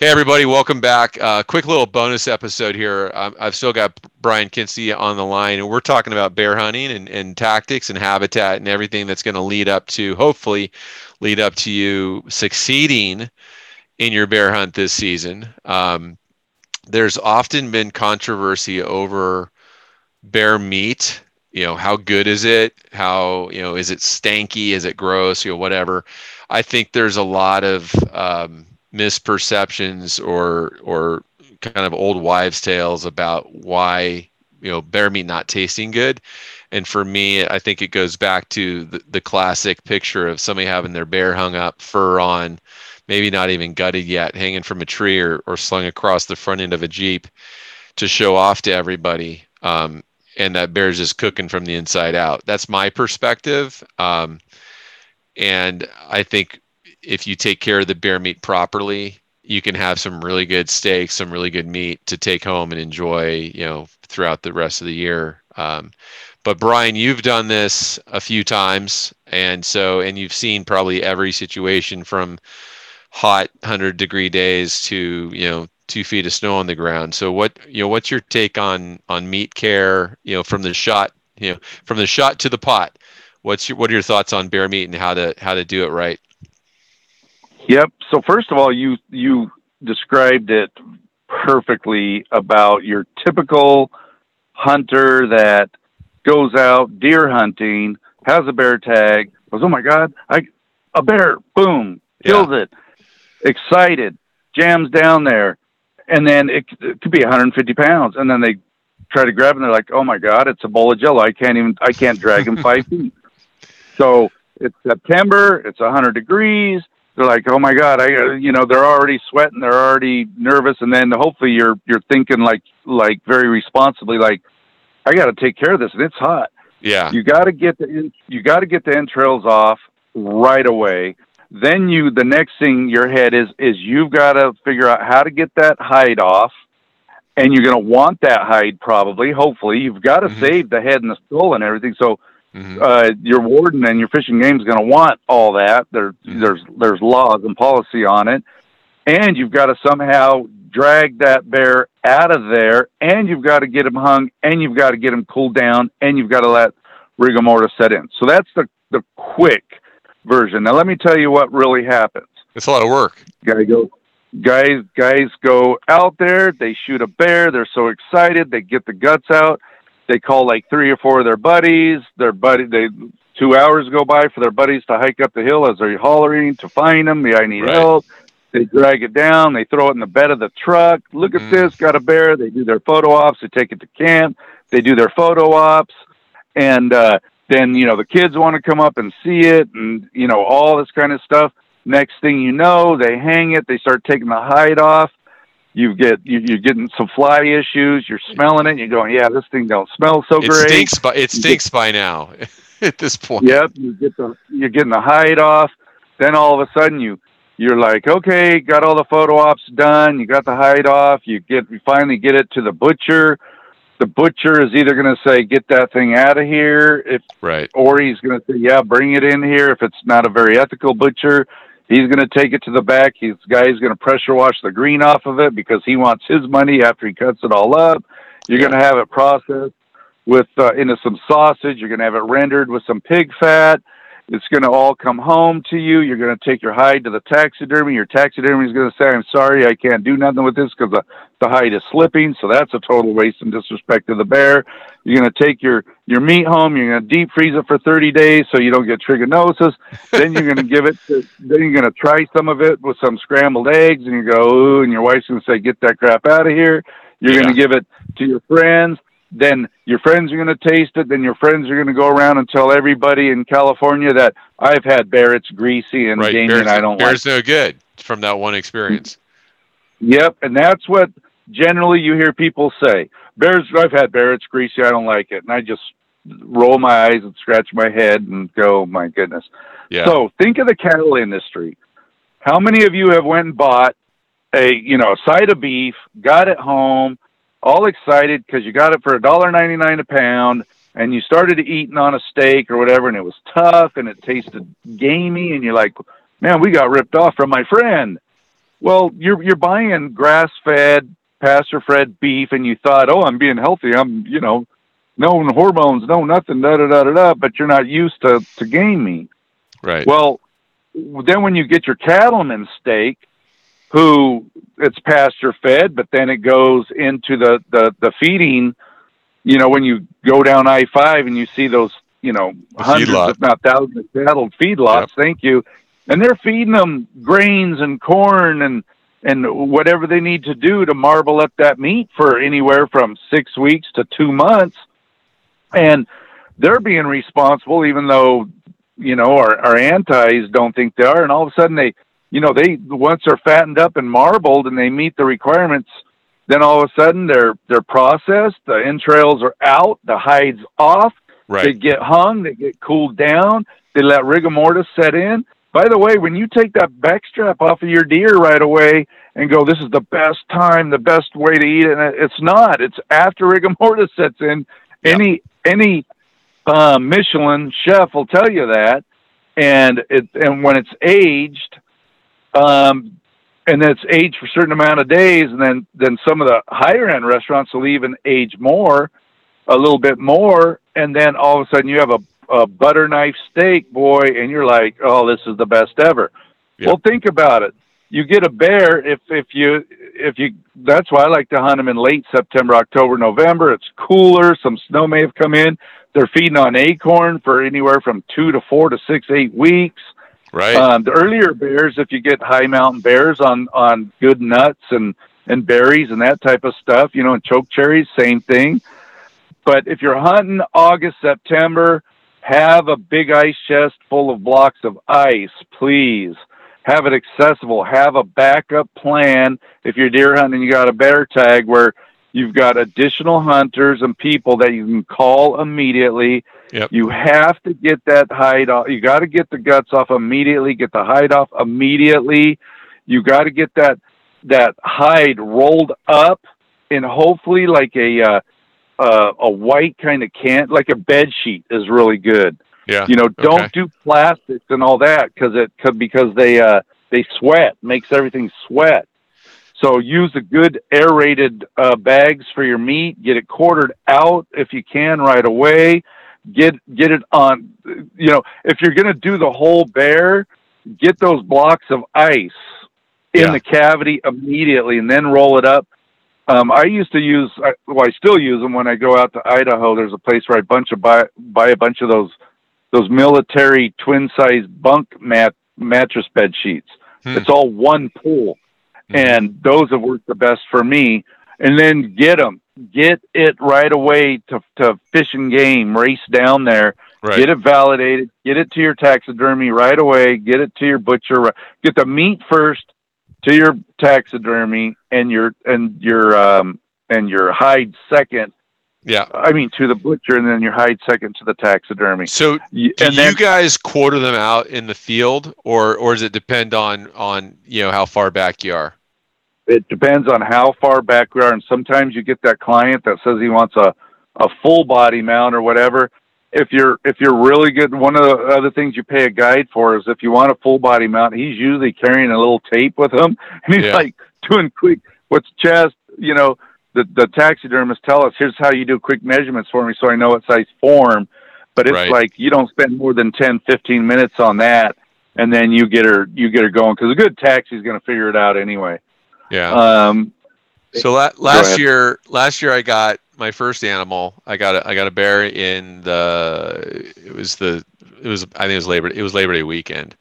Hey, everybody, welcome back. Uh, quick little bonus episode here. Um, I've still got Brian Kinsey on the line, and we're talking about bear hunting and, and tactics and habitat and everything that's going to lead up to, hopefully, lead up to you succeeding in your bear hunt this season. Um, there's often been controversy over bear meat. You know, how good is it? How, you know, is it stanky? Is it gross? You know, whatever. I think there's a lot of, um, misperceptions or or kind of old wives' tales about why you know bear meat not tasting good. And for me, I think it goes back to the, the classic picture of somebody having their bear hung up, fur on, maybe not even gutted yet, hanging from a tree or, or slung across the front end of a Jeep to show off to everybody. Um, and that bear's just cooking from the inside out. That's my perspective. Um, and I think if you take care of the bear meat properly, you can have some really good steaks, some really good meat to take home and enjoy, you know, throughout the rest of the year. Um, but Brian, you've done this a few times, and so and you've seen probably every situation from hot hundred degree days to you know two feet of snow on the ground. So what you know, what's your take on on meat care? You know, from the shot, you know, from the shot to the pot. What's your what are your thoughts on bear meat and how to how to do it right? Yep. So first of all, you you described it perfectly about your typical hunter that goes out deer hunting, has a bear tag, goes, "Oh my god, I a bear!" Boom, kills yeah. it, excited, jams down there, and then it, it could be 150 pounds, and then they try to grab him. They're like, "Oh my god, it's a bowl of jello! I can't even I can't drag him five feet." So it's September, it's 100 degrees they're like, oh my god, I you know they're already sweating, they're already nervous, and then hopefully you're you're thinking like like very responsibly, like I got to take care of this, and it's hot. Yeah, you got to get the you got to get the entrails off right away. Then you the next thing your head is is you've got to figure out how to get that hide off, and you're going to want that hide probably. Hopefully, you've got to mm-hmm. save the head and the skull and everything. So Mm-hmm. Uh, your warden and your fish and game is going to want all that. There, mm-hmm. There's there's laws and policy on it, and you've got to somehow drag that bear out of there, and you've got to get him hung, and you've got to get him cooled down, and you've got to let rigor mortis set in. So that's the the quick version. Now let me tell you what really happens. It's a lot of work. Gotta go. Guys, guys go out there. They shoot a bear. They're so excited. They get the guts out they call like three or four of their buddies. Their buddy, they two hours go by for their buddies to hike up the hill as they're hollering to find them. Yeah, I need right. help. They drag it down. They throw it in the bed of the truck. Look at mm. this, got a bear. They do their photo ops. They take it to camp. They do their photo ops, and uh, then you know the kids want to come up and see it, and you know all this kind of stuff. Next thing you know, they hang it. They start taking the hide off you get you, you're getting some fly issues. You're smelling it. You're going, yeah, this thing don't smell so it great. Stinks by, it stinks get, by now. at this point. Yep, you get the you're getting the hide off. Then all of a sudden you you're like, okay, got all the photo ops done. You got the hide off. You get you finally get it to the butcher. The butcher is either going to say, "Get that thing out of here," if right, or he's going to say, "Yeah, bring it in here." If it's not a very ethical butcher, He's going to take it to the back. He's guy's going to pressure wash the green off of it because he wants his money after he cuts it all up. You're going to have it processed with uh, into some sausage. You're going to have it rendered with some pig fat. It's going to all come home to you. You're going to take your hide to the taxidermy. Your taxidermy is going to say, "I'm sorry, I can't do nothing with this because the, the hide is slipping." So that's a total waste and disrespect to the bear. You're going to take your your meat home. You're going to deep freeze it for 30 days so you don't get trichinosis. then you're going to give it. To, then you're going to try some of it with some scrambled eggs, and you go, "Ooh!" And your wife's going to say, "Get that crap out of here." You're yeah. going to give it to your friends then your friends are going to taste it. Then your friends are going to go around and tell everybody in California that I've had Barrett's greasy and right. gamey, and I don't bear's like. no good from that one experience. Yep, and that's what generally you hear people say. Bears, I've had bear, it's greasy, I don't like it, and I just roll my eyes and scratch my head and go, oh my goodness. Yeah. So think of the cattle industry. How many of you have went and bought a you know a side of beef, got it home, all excited because you got it for a dollar ninety nine a pound, and you started eating on a steak or whatever, and it was tough and it tasted gamey, and you're like, man, we got ripped off from my friend. Well, you're you're buying grass fed, pasture fed beef, and you thought, oh, I'm being healthy. I'm you know, no hormones, no nothing, da da da da da. But you're not used to to game meat. Right. Well, then when you get your cattleman steak, who it's pasture fed, but then it goes into the the the feeding. You know, when you go down I five and you see those, you know, The hundreds, feedlot. if not thousands of cattle feedlots. Yep. Thank you. And they're feeding them grains and corn and and whatever they need to do to marble up that meat for anywhere from six weeks to two months. And they're being responsible, even though you know our, our antis don't think they are. And all of a sudden, they, you know, they once they're fattened up and marbled and they meet the requirements, then all of a sudden they're they're processed. The entrails are out, the hides off. They get hung, they get cooled down, they let rigor mortis set in. By the way, when you take that back strap off of your deer right away and go, this is the best time, the best way to eat it, and it's not. It's after rigor mortis sets in. Yeah. Any any uh, Michelin chef will tell you that, and it and when it's aged, um, and then it's aged for a certain amount of days, and then then some of the higher end restaurants will even age more, a little bit more, and then all of a sudden you have a, a butter knife steak, boy, and you're like, oh, this is the best ever. Yeah. Well, think about it. You get a bear if if you if you. That's why I like to hunt them in late September, October, November. It's cooler. Some snow may have come in. They're feeding on acorn for anywhere from two to four to six, eight weeks. Right. Um, the earlier bears, if you get high mountain bears on on good nuts and and berries and that type of stuff, you know, and choke cherries, same thing. But if you're hunting August, September, have a big ice chest full of blocks of ice, please. Have it accessible. Have a backup plan if you're deer hunting you got a bear tag where you've got additional hunters and people that you can call immediately. Yep. You have to get that hide off. You got to get the guts off immediately. Get the hide off immediately. You got to get that that hide rolled up and hopefully like a uh, uh, a white kind of can, like a bed sheet is really good. yeah. You know, don't Okay. do plastics and all that because it could because they uh, they sweat, makes everything sweat. So use the good aerated uh, bags for your meat. Get it quartered out if you can right away. Get get it on. You know, if you're going to do the whole bear, get those blocks of ice in Yeah. the cavity immediately, and then roll it up. Um, I used to use, I- well, I still use them when I go out to Idaho. There's a place where I bunch of buy buy a bunch of those those military twin size bunk mat mattress bed sheets. Hmm. It's all one Mhm. And those have worked the best for me. And then get them, get it right away to to fish and game. Race down there, Right. get it validated, get it to your taxidermy right away, get it to your butcher, get the meat first to your taxidermy, and your and your um and your hide second. Yeah. I mean to the butcher, and then your hide second to the taxidermy. So do And then you guys quarter them out in the field or or does it depend on on you know how far back you are? it depends on how far back we are, and sometimes you get that client that says he wants a a full body mount or whatever. If you're if you're really good, one of the other things you pay a guide for is if you want a full body mount, he's usually carrying a little tape with him, and he's Yeah. like doing quick. What's chest? You know, the the taxidermists tell us here's how you do quick measurements for me, so I know what size form. But it's Right. like you don't spend more than 10, 15 minutes on that, and then you get her you get her going because a good taxi's going to figure it out anyway. Yeah. Um, So la- last year, last year I got my first animal. I got a, I got a bear in the it was the it was I think it was Labor it was Labor Day weekend.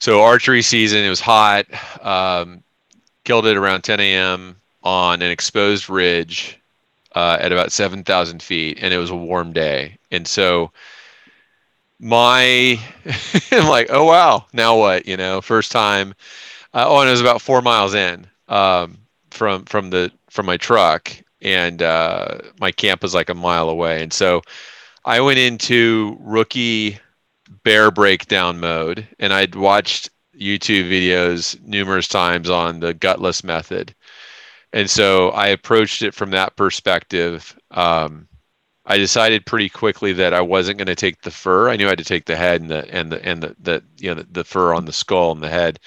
So archery season. It was hot. Um, killed it around 10 a.m. on an exposed ridge uh, at about 7,000 feet, and it was a warm day. And so my I'm like, oh wow, now what? You know, first time. Uh, oh, and it was about four miles in um, from from the from my truck, and uh, my camp was like a mile away. And so I went into rookie bear breakdown mode, and I'd watched YouTube videos numerous times on the gutless method, and so I approached it from that perspective. Um, I decided pretty quickly that I wasn't going to take the fur. I knew I had to take the head and the and the and the, the you know the, the fur on the skull and the head,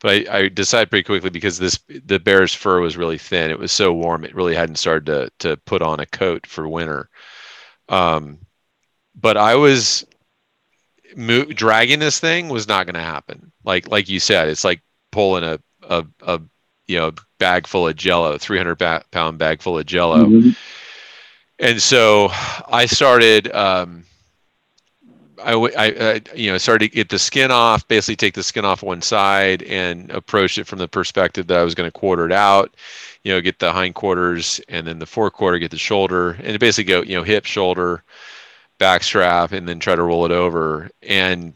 but I, I decided pretty quickly because this the bear's fur was really thin. It was so warm, it really hadn't started to to put on a coat for winter. Um, but I was mo- dragging this thing was not going to happen. Like like you said, it's like pulling a a, a you know bag full of Jello, three hundred pound bag full of Jello. Mm-hmm. And so I started. Um, I, I, I, you know started to get the skin off basically take the skin off one side and approach it from the perspective that i was going to quarter it out you know get the hindquarters and then the forequarter get the shoulder and basically go you know hip shoulder back strap and then try to roll it over and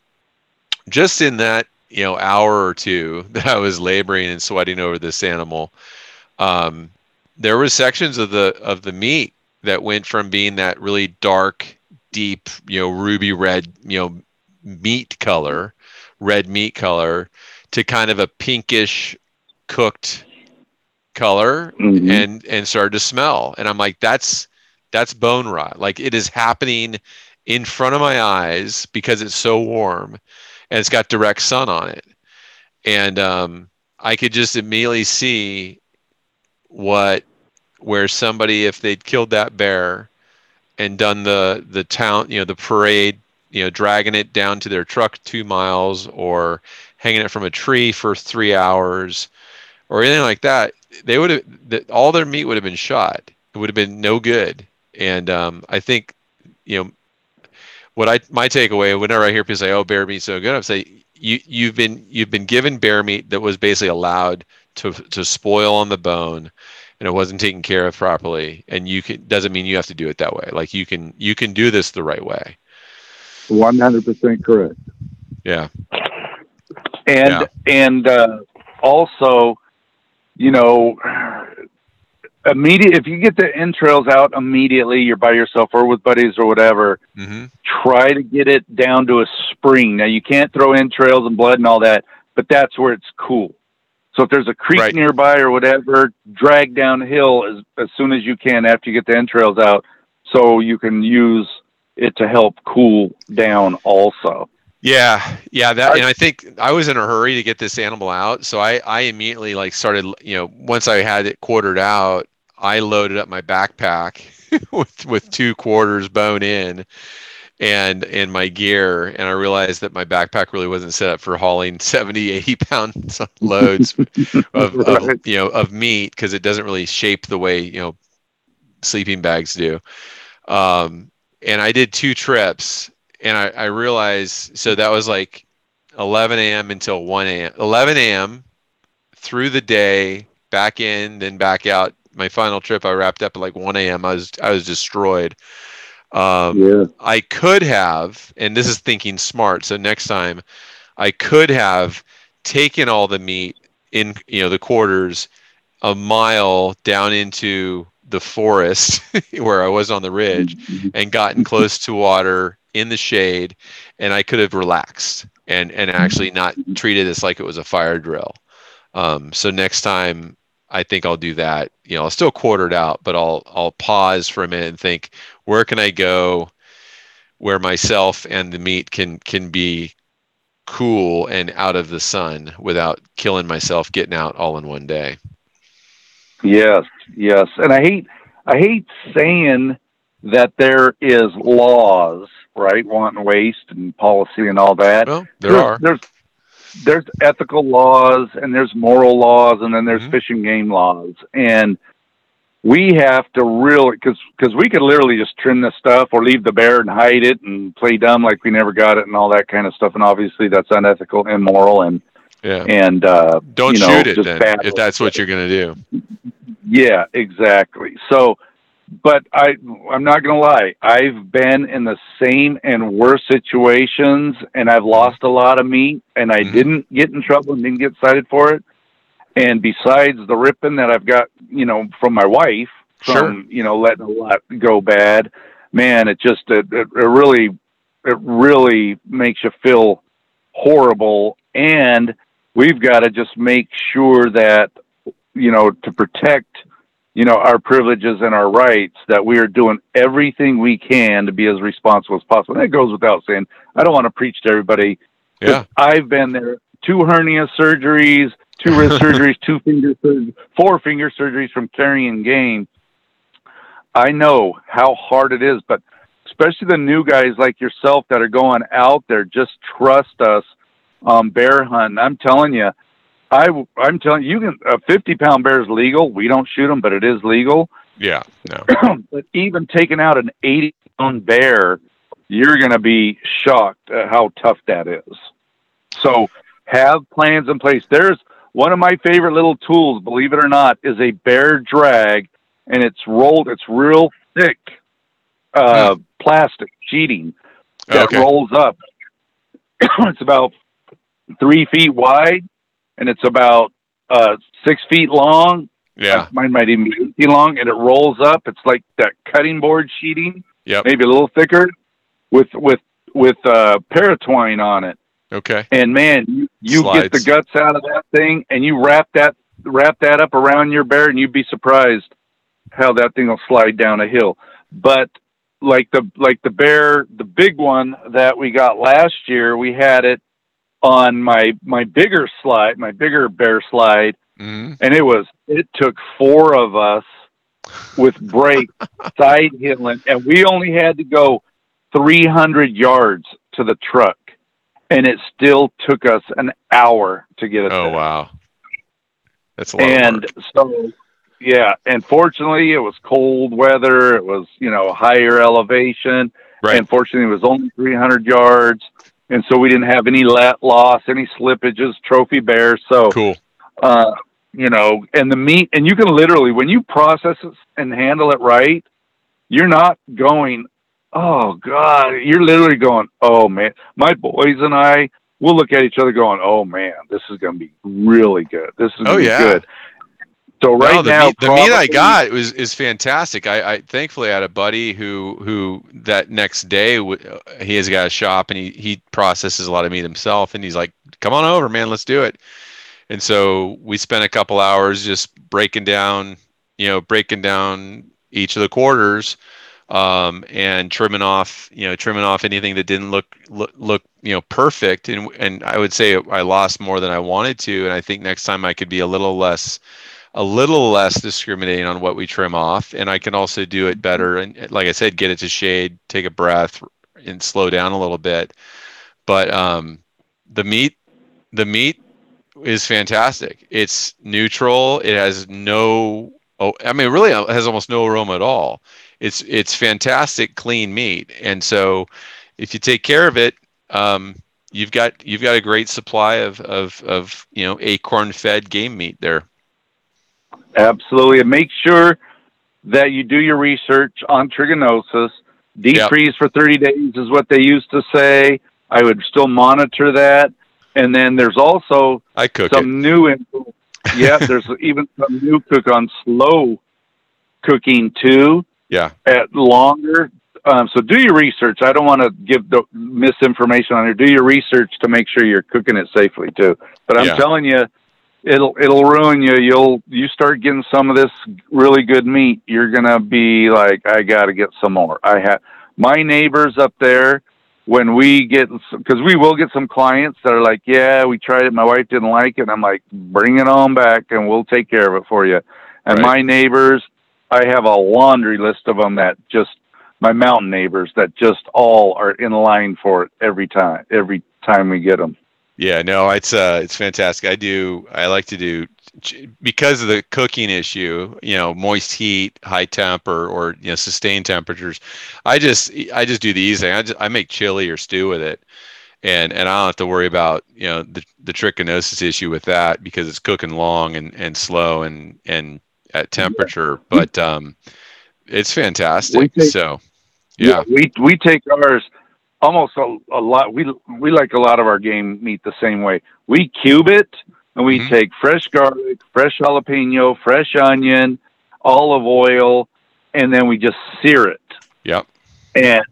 just in that you know hour or two that I was laboring and sweating over this animal, um, there was sections of the of the meat that went from being that really dark, deep, you know, ruby red, you know, meat color, red meat color, to kind of a pinkish cooked color mm-hmm. and and started to smell. And i'm like that's that's bone rot. Like it is happening in front of my eyes because it's so warm and it's got direct sun on it. And um, I could just immediately see what where somebody if they'd killed that bear and done the the town you know the parade you know dragging it down to their truck two miles or hanging it from a tree for three hours or anything like that they would have all their meat would have been shot it would have been no good and um, i think you know what I my takeaway whenever I hear people say, "Oh, bear meat's so good," I say, "You you've been you've been given bear meat that was basically allowed to to spoil on the bone, and it wasn't taken care of properly. And you can doesn't mean you have to do it that way. Like you can you can do this the right way." One hundred percent correct. Yeah. And yeah. and uh, also, you know, immediate if you get the entrails out immediately you're by yourself or with buddies or whatever mm-hmm. try to get it down to a spring now you can't throw entrails and blood and all that but that's where it's cool so if there's a creek right. nearby or whatever drag downhill as, as soon as you can after you get the entrails out so you can use it to help cool down also yeah, yeah, that and I think I was in a hurry to get this animal out, so I I immediately like started, you know, once I had it quartered out, I loaded up my backpack with with two quarters bone in and and my gear and I realized that my backpack really wasn't set up for hauling 70 80 pound loads of, of you know of meat because it doesn't really shape the way you know sleeping bags do. Um, and I did two trips and I, I realized so that was like 11 a.m. until 1 a.m. 11 a.m. through the day, back in, then back out. My final trip, I wrapped up at like 1 a.m. I was I was destroyed. Um, yeah. I could have, and this is thinking smart. So next time, I could have taken all the meat in you know the quarters a mile down into the forest where I was on the ridge mm-hmm. and gotten close to water in the shade and I could have relaxed and and actually not treated this like it was a fire drill. Um, so next time I think I'll do that. You know, I'll still quarter it out, but I'll I'll pause for a minute and think where can I go where myself and the meat can can be cool and out of the sun without killing myself getting out all in one day. Yes, yes. And I hate I hate saying that there is laws right? Wanton waste and policy and all that. Well, there there's, are. There's there's ethical laws and there's moral laws and then there's mm-hmm. fish and game laws and we have to really because because we could literally just trim this stuff or leave the bear and hide it and play dumb like we never got it and all that kind of stuff and obviously that's unethical immoral and yeah and uh don't you know, shoot it then if that's what you're going to do yeah exactly so but I I'm not gonna lie. I've been in the same and worse situations, and I've lost a lot of meat, and I mm-hmm. didn't get in trouble and didn't get cited for it. And besides the ripping that I've got, you know, from my wife, from sure. you know letting a lot go bad, man, it just it, it, it really it really makes you feel horrible. And we've got to just make sure that you know to protect you know, our privileges and our rights, that we are doing everything we can to be as responsible as possible. And that goes without saying. I don't want to preach to everybody. Yeah. I've been there. Two hernia surgeries, two wrist surgeries, two finger surgeries, four finger surgeries from carrying game. I know how hard it is, but especially the new guys like yourself that are going out there, just trust us um, bear hunting. I'm telling you, I I'm telling you, you can a 50 pound bear is legal. We don't shoot them, but it is legal. Yeah. No. but even taking out an 80 pound bear, you're going to be shocked at how tough that is. So have plans in place. There's one of my favorite little tools, believe it or not, is a bear drag, and it's rolled. It's real thick uh, Hmm. plastic sheeting that Okay. rolls up. it's about three feet wide, and it's about uh, six feet long. Yeah. Mine might even be feet long, and it rolls up. It's like that cutting board sheeting, Yeah, maybe a little thicker, with with with uh, paratwine on it. Okay. And man, you, you get the guts out of that thing, and you wrap that wrap that up around your bear, and you'd be surprised how that thing will slide down a hill. But like the like the bear, the big one that we got last year, we had it on my my bigger slide, my bigger bear slide, hmm and it was it took four of us with brake side hilling, and we only had to go 300 yards to the truck, and it still took us an hour to get it Oh there. wow. That's a lot. of And so, yeah, and fortunately, it was cold weather. It was you know higher elevation. Right. And fortunately, it was only 300 yards, and so we didn't have any let loss, any slippages, trophy bears. So Cool. uh, you know, and the meat, and you can literally, when you process it and handle it right, you're not going, oh God, you're literally going, oh man. My boys and I, we'll look at each other going, oh man, this is going to be really good. This is going to Oh, be yeah. good. So right no, the now, meat, the meat I got was is fantastic. I, I thankfully had a buddy who who that next day w- uh, he has got a shop and he he processes a lot of meat himself and he's like, "Come on over, man, let's do it." And so we spent a couple hours just breaking down, you know, breaking down each of the quarters um, and trimming off, you know, trimming off anything that didn't look look, look you know perfect. And and I would say I lost more than I wanted to. And I think next time I could be a little less a little less discriminating on what we trim off and i can also do it better and like i said get it to shade take a breath and slow down a little bit. But um the meat the meat is fantastic. It's neutral. It has no oh i mean really it has almost no aroma at all. It's it's fantastic clean meat. And so if you take care of it um you've got you've got a great supply of of of you know acorn fed game meat there Absolutely. And make sure that you do your research on trichinosis. Deep Yep. freeze for 30 days is what they used to say. I would still monitor that. And then there's also I cook some it. new info. Yeah, there's even some new cook on slow cooking too Yeah. at longer. Um, so do your research. I don't want to give the misinformation on here. Do your research to make sure you're cooking it safely too. But I'm Yeah. telling you, it'll it'll ruin you. You'll you start getting some of this really good meat. You're gonna be like, I got to get some more. I have my neighbors up there. When we get, because we will get some clients that are like, yeah, we tried it. My wife didn't like it. And I'm like, bring it on back and we'll take care of it for you. And Right. my neighbors, I have a laundry list of them that just my mountain neighbors that just all are in line for it every time. Every time we get them. Yeah, no, it's uh, it's fantastic. I do. I like to do because of the cooking issue. You know, moist heat, high temp, or or you know, sustained temperatures. I just I just do the easy thing. I just I make chili or stew with it, and and I don't have to worry about you know the the trichinosis issue with that because it's cooking long and and slow and and at temperature. But um, it's fantastic. take- so yeah, we we take ours almost a, a lot. We we like a lot of our game meat the same way. We cube it, and we Mhm. take fresh garlic, fresh jalapeno, fresh onion, olive oil, and then we just sear it. Yep. And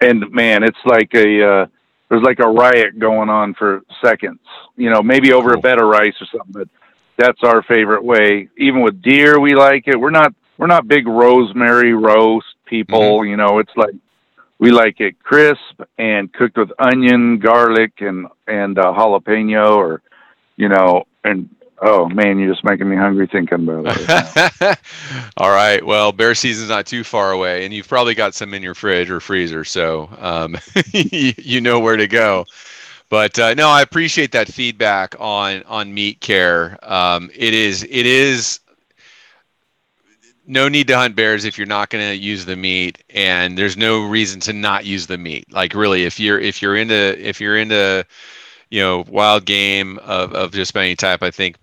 and man, it's like a uh, there's like a riot going on for seconds. You know, maybe over Cool. a bed of rice or something. But that's our favorite way. Even with deer, we like it. We're not we're not big rosemary roast people. You know, it's like we like it crisp and cooked with onion, garlic, and and uh, jalapeno, or you know, and oh man, you're just making me hungry thinking about it. All right. Well, bear season's not too far away, and you've probably got some in your fridge or freezer, so um, you know where to go. But uh, no, I appreciate that feedback on on meat care. Um, it is it is no need to hunt bears if you're not going to use the meat and there's no reason to not use the meat. Like really if you're if you're into if you're into you know wild game of, of just any type i think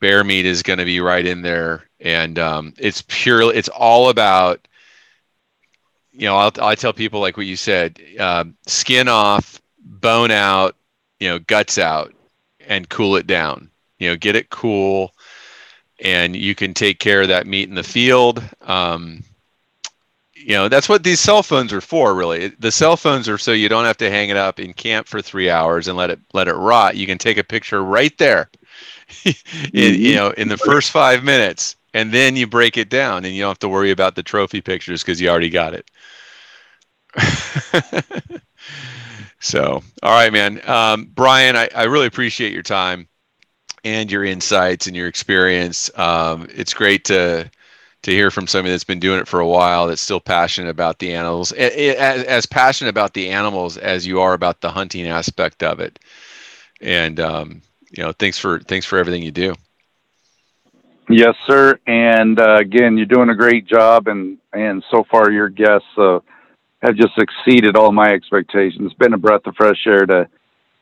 bear meat is going to be right in there. And um, it's purely it's all about you know I'll, i tell people like what you said uh, skin off bone out you know guts out and cool it down. You know get it cool and you can take care of that meat in the field. Um, you know that's what these cell phones are for really. The cell phones are so you don't have to hang it up in camp for three hours and let it let it rot. You can take a picture right there in, you Mm-hmm. know in the first five minutes and then you break it down and you don't have to worry about the trophy pictures because you already got it. So all right man. Um, brian I, I really appreciate your time and your insights and your experience. Um, it's great to to hear from somebody that's been doing it for a while that's still passionate about the animals, as, as passionate about the animals as you are about the hunting aspect of it. And um, you know, thanks for thanks for everything you do. Yes, sir. And uh, again, you're doing a great job, and and so far your guests uh, have just exceeded all my expectations. It's been a breath of fresh air to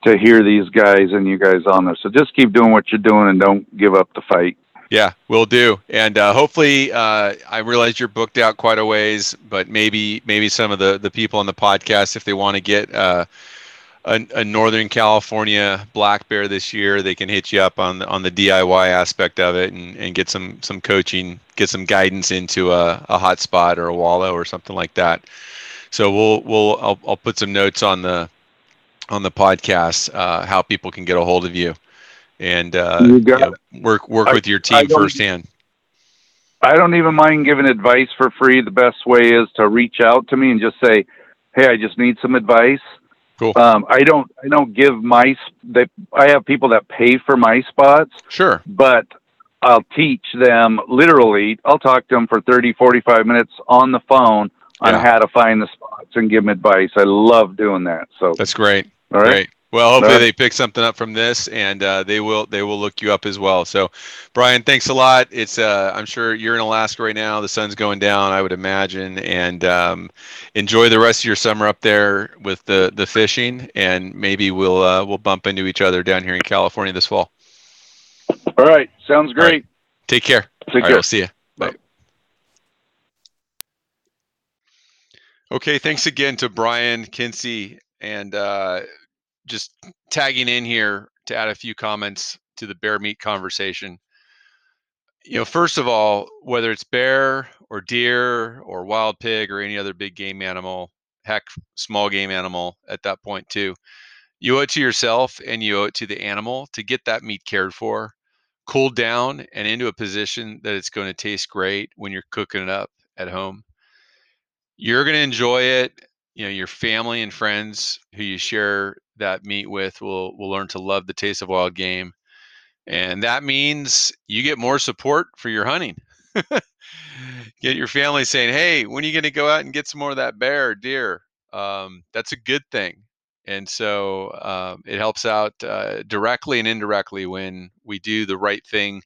to hear these guys and you guys on there. So just keep doing what you're doing and don't give up the fight. Yeah, we'll do. And uh, hopefully, uh, I realize you're booked out quite a ways, but maybe maybe some of the the people on the podcast, if they want to get uh, a, a Northern California black bear this year, they can hit you up on on the DIY aspect of it and, and get some some coaching, get some guidance into a, a hot spot or a wallow or something like that. So we'll we'll I'll, I'll put some notes on the on the podcast uh, how people can get a hold of you and uh, You got you know, work work I- with your team don't- firsthand. I don't even mind giving advice for free. The best way is to reach out to me and just say, "Hey, I just need some advice." Cool. Um, I don't. I don't give my. They, I have people that pay for my spots, Sure. but I'll teach them literally. I'll talk to them for 30, 45 minutes on the phone on Yeah. how to find the spots and give them advice. I love doing that. So, That's great. All right. Great. Well, hopefully right. they pick something up from this, and uh, they will they will look you up as well. So, Brian, thanks a lot. It's uh, I'm sure you're in Alaska right now. The sun's going down, I would imagine, and um, enjoy the rest of your summer up there with the the fishing, and maybe we'll uh, we'll bump into each other down here in California this fall. All right. Sounds great. Take care. Take All right, care. I'll see you. Bye. Okay, thanks again to Brian Kinsey and uh, just tagging in here to add a few comments to the bear meat conversation. You know, first of all, whether it's bear or deer or wild pig or any other big game animal, heck, small game animal at that point too, you owe it to yourself and you owe it to the animal to get that meat cared for, cooled down, and into a position that it's going to taste great when you're cooking it up at home you're going to enjoy it you know your family and friends who you share that meat with will will learn to love the taste of wild game and that means you get more support for your hunting. Get your family saying hey when are you going to go out and get some more of that bear or deer? Um, that's a good thing and so um, it helps out uh, directly and indirectly when we do the right thing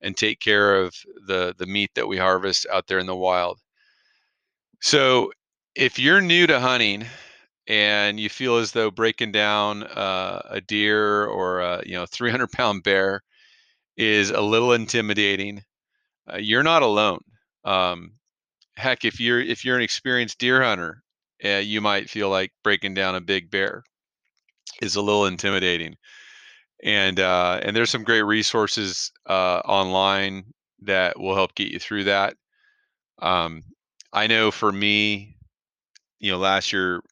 and take care of the the meat that we harvest out there in the wild. So, if you're new to hunting and you feel as though breaking down uh, a deer or a you know 300 pound bear is a little intimidating, uh, you're not alone. Um, heck, if you're if you're an experienced deer hunter, uh, you might feel like breaking down a big bear is a little intimidating. And uh, and there's some great resources uh, online that will help get you through that. Um, I know for me, you know, last year,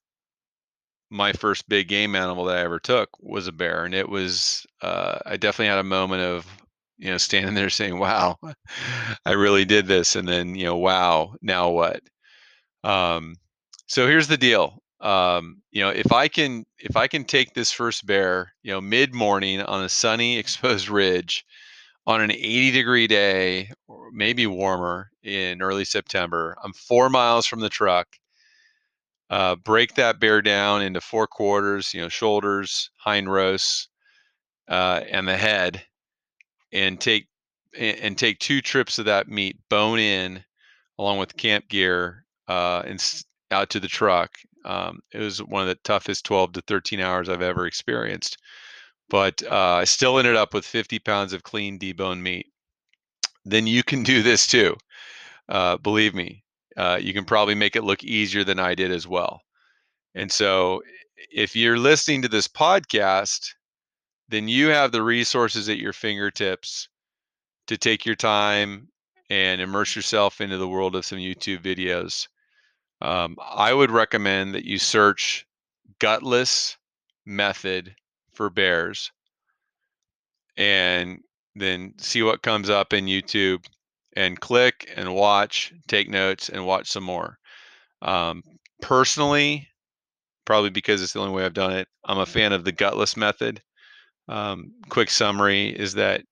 my first big game animal that I ever took was a bear, and it was uh, I definitely had a moment of you know, standing there saying, "Wow, I really did this," and then you know, "Wow, now what?" Um, so here's the deal. Um, you know, if I can if I can take this first bear, you know, mid morning on a sunny exposed ridge on an 80 degree day or maybe warmer in early September, I'm four miles from the truck. Uh, break that bear down into four quarters, you know, shoulders, hind roasts, uh, and the head, and take and take two trips of that meat bone in, along with camp gear, uh, and out to the truck. Um, it was one of the toughest 12 to 13 hours I've ever experienced, but uh, I still ended up with 50 pounds of clean deboned meat. Then you can do this too. Uh, believe me, uh, you can probably make it look easier than I did as well. And so, if you're listening to this podcast, then you have the resources at your fingertips to take your time and immerse yourself into the world of some YouTube videos. Um, I would recommend that you search gutless method for bears and then see what comes up in YouTube and click and watch, take notes, and watch some more. Um, personally, probably because it's the only way I've done it, I'm a fan of the gutless method. Um, quick summary is that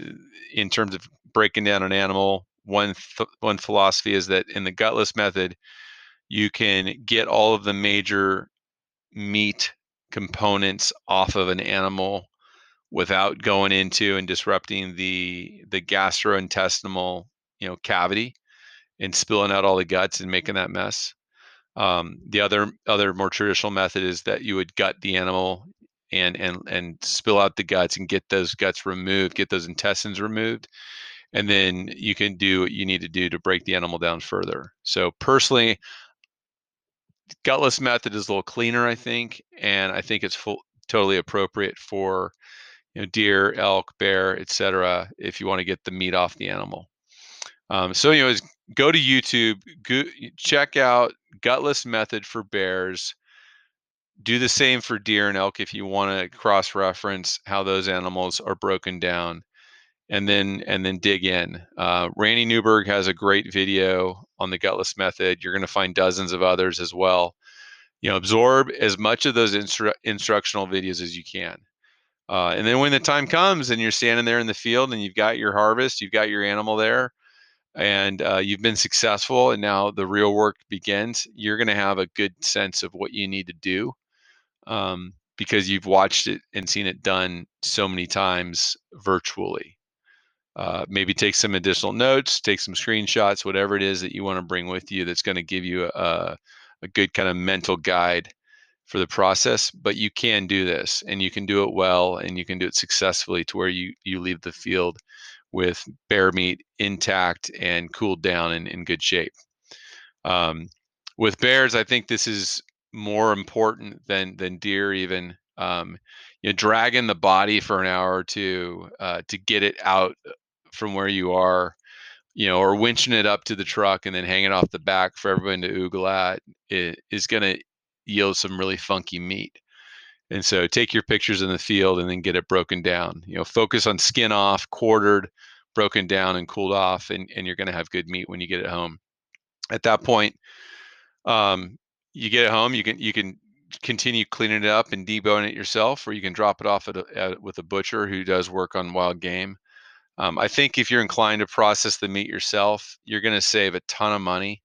uh, in terms of breaking down an animal, one th- one philosophy is that in the gutless method, you can get all of the major meat components off of an animal without going into and disrupting the the gastrointestinal you know cavity and spilling out all the guts and making that mess. Um, the other other more traditional method is that you would gut the animal and and and spill out the guts and get those guts removed, get those intestines removed, and then you can do what you need to do to break the animal down further. So personally, gutless method is a little cleaner, I think, and I think it's full, totally appropriate for you know deer, elk, bear, etc. If you want to get the meat off the animal. Um, so, anyways, go to YouTube, go, check out gutless method for bears. Do the same for deer and elk if you want to cross reference how those animals are broken down and then and then dig in. Uh, Randy Newberg has a great video on the gutless method. You're going to find dozens of others as well. You know, absorb as much of those instru- instructional videos as you can. Uh, and then when the time comes and you're standing there in the field and you've got your harvest, you've got your animal there, and uh, you've been successful, and now the real work begins, you're going to have a good sense of what you need to do um, because you've watched it and seen it done so many times virtually. Uh, maybe take some additional notes, take some screenshots, whatever it is that you want to bring with you that's going to give you a, a good kind of mental guide for the process. But you can do this and you can do it well and you can do it successfully to where you, you leave the field with bear meat intact and cooled down and in good shape. Um, with bears, I think this is more important than than deer even. Um, you know, dragging the body for an hour or two uh, to get it out from where you are, you know, or winching it up to the truck and then hanging off the back for everyone to oogle at it is going to yield some really funky meat. And so take your pictures in the field and then get it broken down. You know, focus on skin off, quartered, broken down, and cooled off, and, and you're going to have good meat when you get it home. At that point, um, you get it home, you can you can continue cleaning it up and deboning it yourself, or you can drop it off at a, at, with a butcher who does work on wild game. Um, I think if you're inclined to process the meat yourself, you're going to save a ton of money.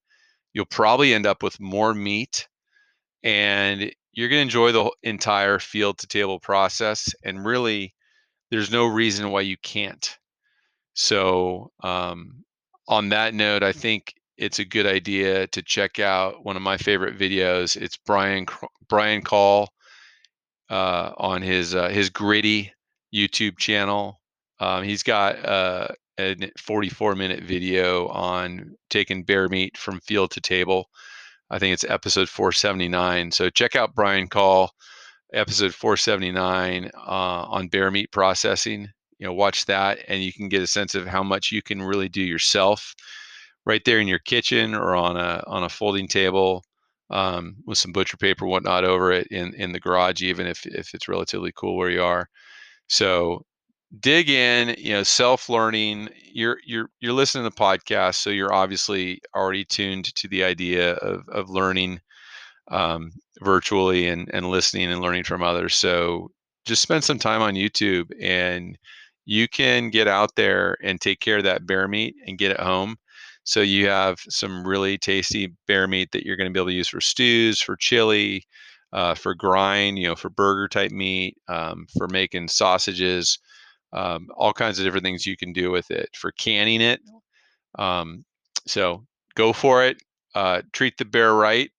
You'll probably end up with more meat and you're going to enjoy the entire field to table process. And really, there's no reason why you can't. So, um, on that note, I think it's a good idea to check out one of my favorite videos. It's Brian Brian Call uh, on his uh, his gritty YouTube channel. Um, he's got uh, a 44 minute video on taking bear meat from field to table. I think it's episode 479. So check out Brian Call, episode 479 uh, on bear meat processing. You know, watch that, and you can get a sense of how much you can really do yourself, right there in your kitchen or on a on a folding table um, with some butcher paper, whatnot, over it in in the garage, even if if it's relatively cool where you are. So dig in you know self-learning you're you're you're listening to the podcast so you're obviously already tuned to the idea of of learning um, virtually and and listening and learning from others. So just spend some time on youtube and you can get out there and take care of that bear meat and get it home. So you have some really tasty bear meat that you're going to be able to use for stews for chili uh, for grind you know for burger type meat um, for making sausages um, all kinds of different things you can do with it for canning it. Um, so go for it. Uh, treat the bear right.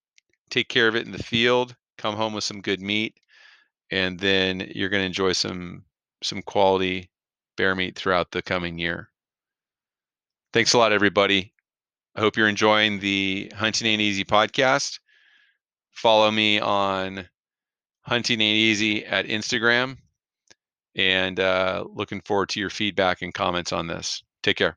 Take care of it in the field. Come home with some good meat, and then you're going to enjoy some some quality bear meat throughout the coming year. Thanks a lot, everybody. I hope you're enjoying the Hunting Ain't Easy podcast. Follow me on Hunting Ain't Easy at Instagram and uh, looking forward to your feedback and comments on this. Take care.